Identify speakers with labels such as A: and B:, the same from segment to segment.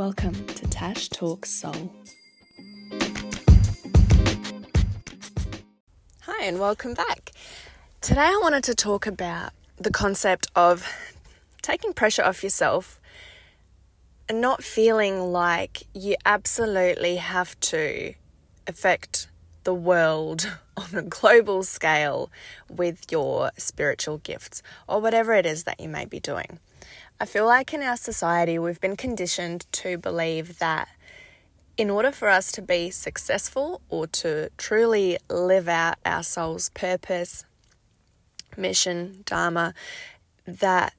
A: Welcome to Tash Talks Soul.
B: Hi, and welcome back. Today, I wanted to talk about the concept of taking pressure off yourself and not feeling like you absolutely have to affect the world on a global scale with your spiritual gifts or whatever it is that you may be doing. I feel like in our society, we've been conditioned to believe that in order for us to be successful or to truly live out our soul's purpose, mission, dharma, that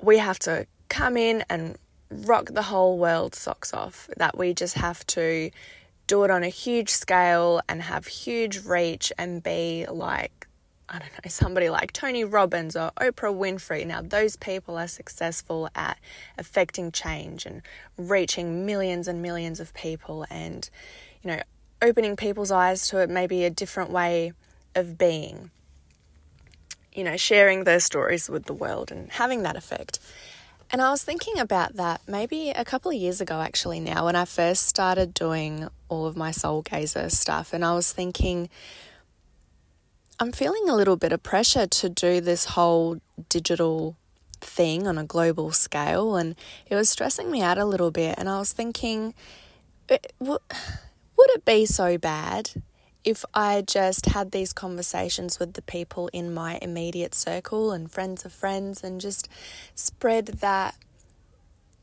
B: we have to come in and rock the whole world socks off, that we just have to do it on a huge scale and have huge reach and be like I don't know, somebody like Tony Robbins or Oprah Winfrey. Now, those people are successful at affecting change and reaching millions and millions of people and, you know, opening people's eyes to it maybe a different way of being. You know, sharing their stories with the world and having that effect. And I was thinking about that maybe a couple of years ago, actually, now, when I first started doing all of my soul gazer stuff. And I was thinking, I'm feeling a little bit of pressure to do this whole digital thing on a global scale, and it was stressing me out a little bit. And I was thinking, eh, would it be so bad if I just had these conversations with the people in my immediate circle and friends of friends and just spread that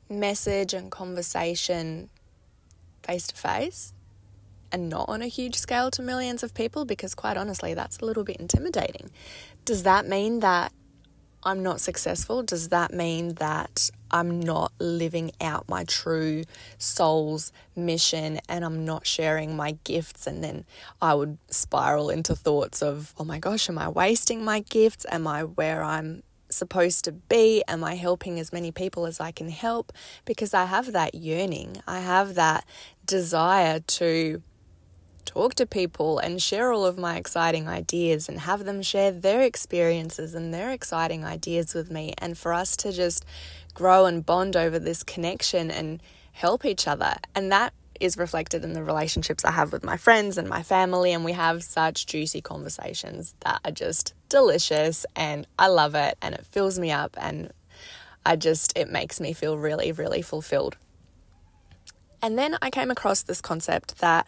B: message and conversation face to face? And not on a huge scale to millions of people because, quite honestly, that's a little bit intimidating. Does that mean that I'm not successful? Does that mean that I'm not living out my true soul's mission and I'm not sharing my gifts? And then I would spiral into thoughts of, oh my gosh, am I wasting my gifts? Am I where I'm supposed to be? Am I helping as many people as I can help? Because I have that yearning, I have that desire to talk to people and share all of my exciting ideas and have them share their experiences and their exciting ideas with me, and for us to just grow and bond over this connection and help each other. And that is reflected in the relationships I have with my friends and my family, and we have such juicy conversations that are just delicious, and I love it, and it fills me up, and I just, it makes me feel really, really fulfilled. And then I came across this concept that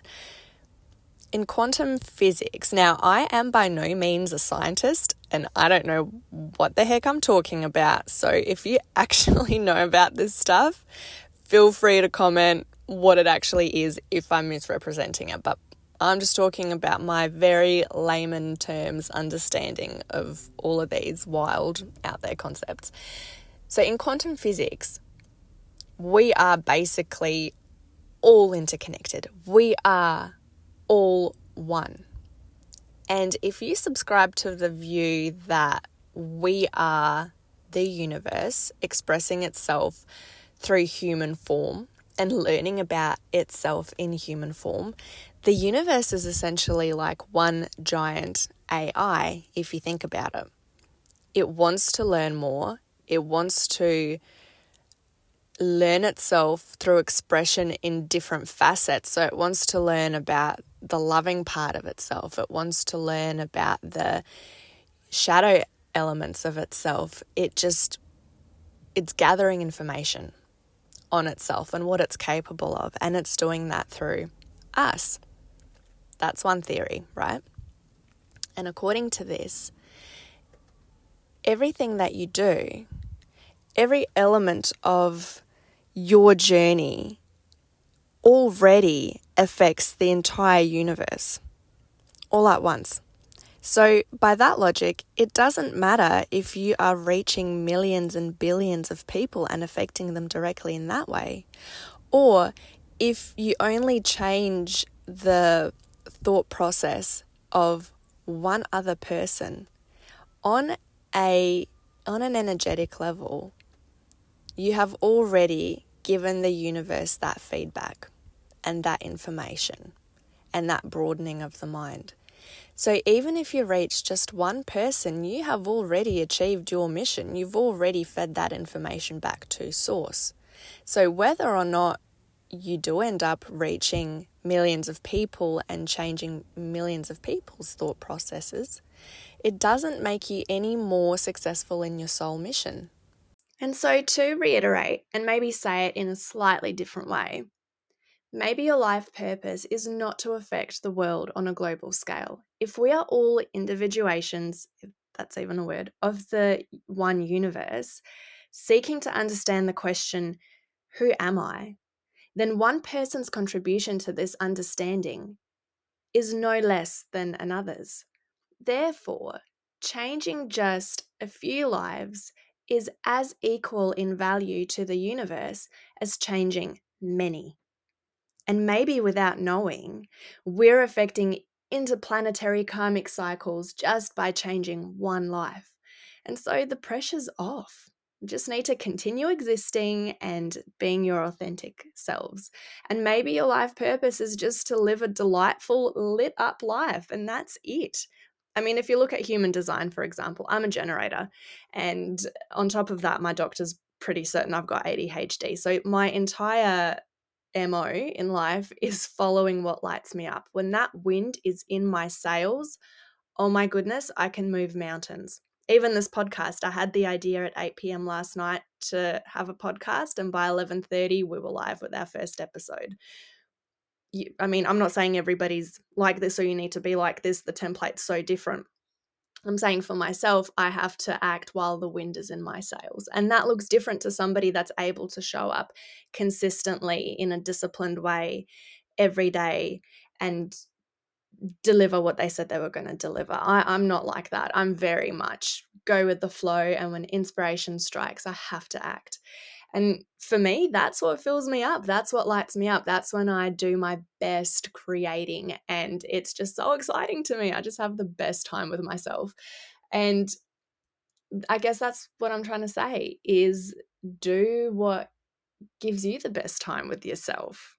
B: in quantum physics, now I am by no means a scientist and I don't know what the heck I'm talking about. So if you actually know about this stuff, feel free to comment what it actually is if I'm misrepresenting it. But I'm just talking about my very layman terms understanding of all of these wild out there concepts. So in quantum physics, we are basically all interconnected. We are all one. And if you subscribe to the view that we are the universe expressing itself through human form and learning about itself in human form, the universe is essentially like one giant AI if you think about it. It wants to learn more, it wants to learn itself through expression in different facets. So it wants to learn about the loving part of itself, it wants to learn about the shadow elements of itself. It just, it's gathering information on itself and what it's capable of, and it's doing that through us. That's one theory, right? And according to this, everything that you do, every element of your journey already affects the entire universe all at once. So, by that logic, it doesn't matter if you are reaching millions and billions of people and affecting them directly in that way, or if you only change the thought process of one other person on a on an energetic level you have already given the universe that feedback and that information and that broadening of the mind. So, even if you reach just one person, you have already achieved your mission. You've already fed that information back to source. So, whether or not you do end up reaching millions of people and changing millions of people's thought processes, it doesn't make you any more successful in your soul mission. And so, to reiterate and maybe say it in a slightly different way, maybe your life purpose is not to affect the world on a global scale. If we are all individuations, if that's even a word, of the one universe, seeking to understand the question, Who am I? then one person's contribution to this understanding is no less than another's. Therefore, changing just a few lives is as equal in value to the universe as changing many. And maybe without knowing, we're affecting interplanetary karmic cycles just by changing one life. And so the pressure's off. You just need to continue existing and being your authentic selves. And maybe your life purpose is just to live a delightful, lit up life, and that's it. I mean, if you look at human design, for example, I'm a generator. And on top of that, my doctor's pretty certain I've got ADHD. So my entire MO in life is following what lights me up. When that wind is in my sails, oh my goodness, I can move mountains. Even this podcast i had the idea at 8 p.m last night to have a podcast and by 11.30 we were live with our first episode. You, i mean i'm not saying everybody's like this or you need to be like this. The template's so different i'm saying for myself i have to act while the wind is in my sails and that looks different to somebody that's able to show up consistently in a disciplined way every day and deliver what they said they were going to deliver. I, I'm not like that. I'm very much go with the flow. And when inspiration strikes, I have to act. And for me, that's what fills me up. That's what lights me up. That's when I do my best creating. And it's just so exciting to me. I just have the best time with myself. And I guess that's what I'm trying to say is do what gives you the best time with yourself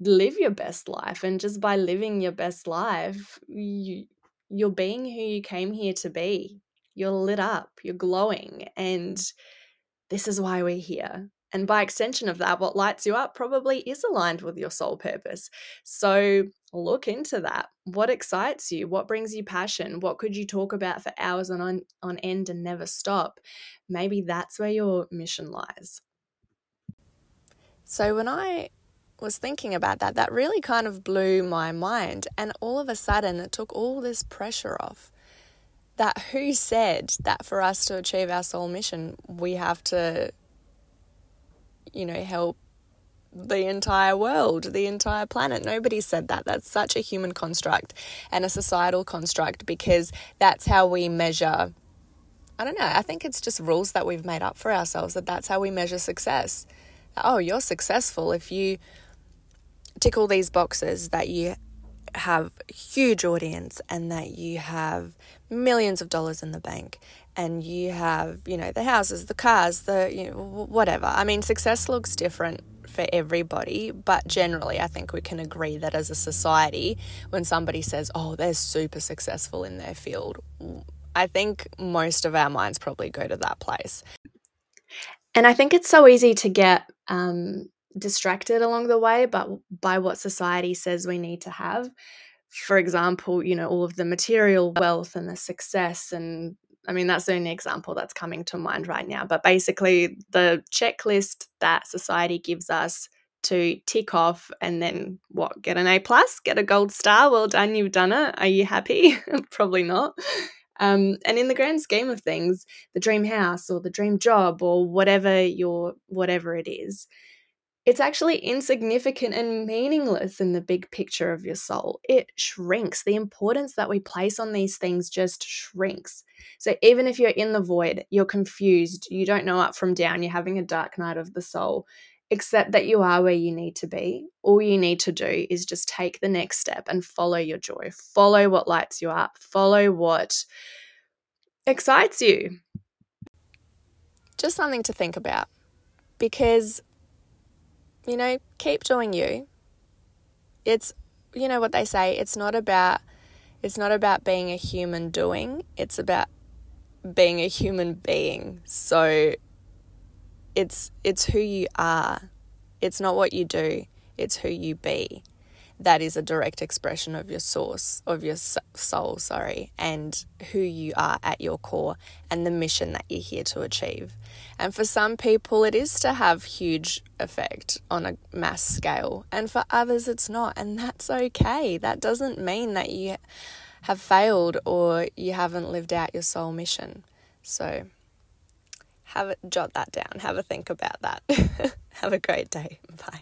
B: live your best life and just by living your best life you you're being who you came here to be you're lit up you're glowing and this is why we're here. And by extension of that what lights you up probably is aligned with your soul purpose. So look into that. What excites you? What brings you passion? What could you talk about for hours on on end and never stop? Maybe that's where your mission lies. So when i was thinking about that, that really kind of blew my mind. And all of a sudden, it took all this pressure off. That who said that for us to achieve our soul mission, we have to, you know, help the entire world, the entire planet. Nobody said that. That's such a human construct and a societal construct because that's how we measure. I don't know. I think it's just rules that we've made up for ourselves that that's how we measure success. Oh, you're successful if you tick all these boxes that you have huge audience and that you have millions of dollars in the bank and you have you know the houses the cars the you know whatever. I mean success looks different for everybody but generally i think we can agree that as a society when somebody says oh they're super successful in their field i think most of our minds probably go to that place. And i think it's so easy to get um, distracted along the way, but by what society says we need to have. For example, you know, all of the material wealth and the success and I mean, that's the only example that's coming to mind right now. But basically, the checklist that society gives us to tick off and then what get an a plus get a gold star well done you've done it are you happy probably not um, and in the grand scheme of things the dream house or the dream job or whatever your whatever it is it's actually insignificant and meaningless in the big picture of your soul. It shrinks. The importance that we place on these things just shrinks. So even if you're in the void, you're confused, you don't know up from down, you're having a dark night of the soul, accept that you are where you need to be. All you need to do is just take the next step and follow your joy, follow what lights you up, follow what excites you. Just something to think about because you know, keep doing you. It's, you know what they say, it's not about it's not about being a human doing, it's about being a human being. So it's it's who you are. It's not what you do, it's who you be. That is a direct expression of your source, of your soul, sorry, and who you are at your core and the mission that you're here to achieve. And for some people, it is to have huge effect on a mass scale, and for others, it's not, and that's okay. That doesn't mean that you have failed or you haven't lived out your soul mission. So, have it, jot that down, have a think about that. have a great day. Bye.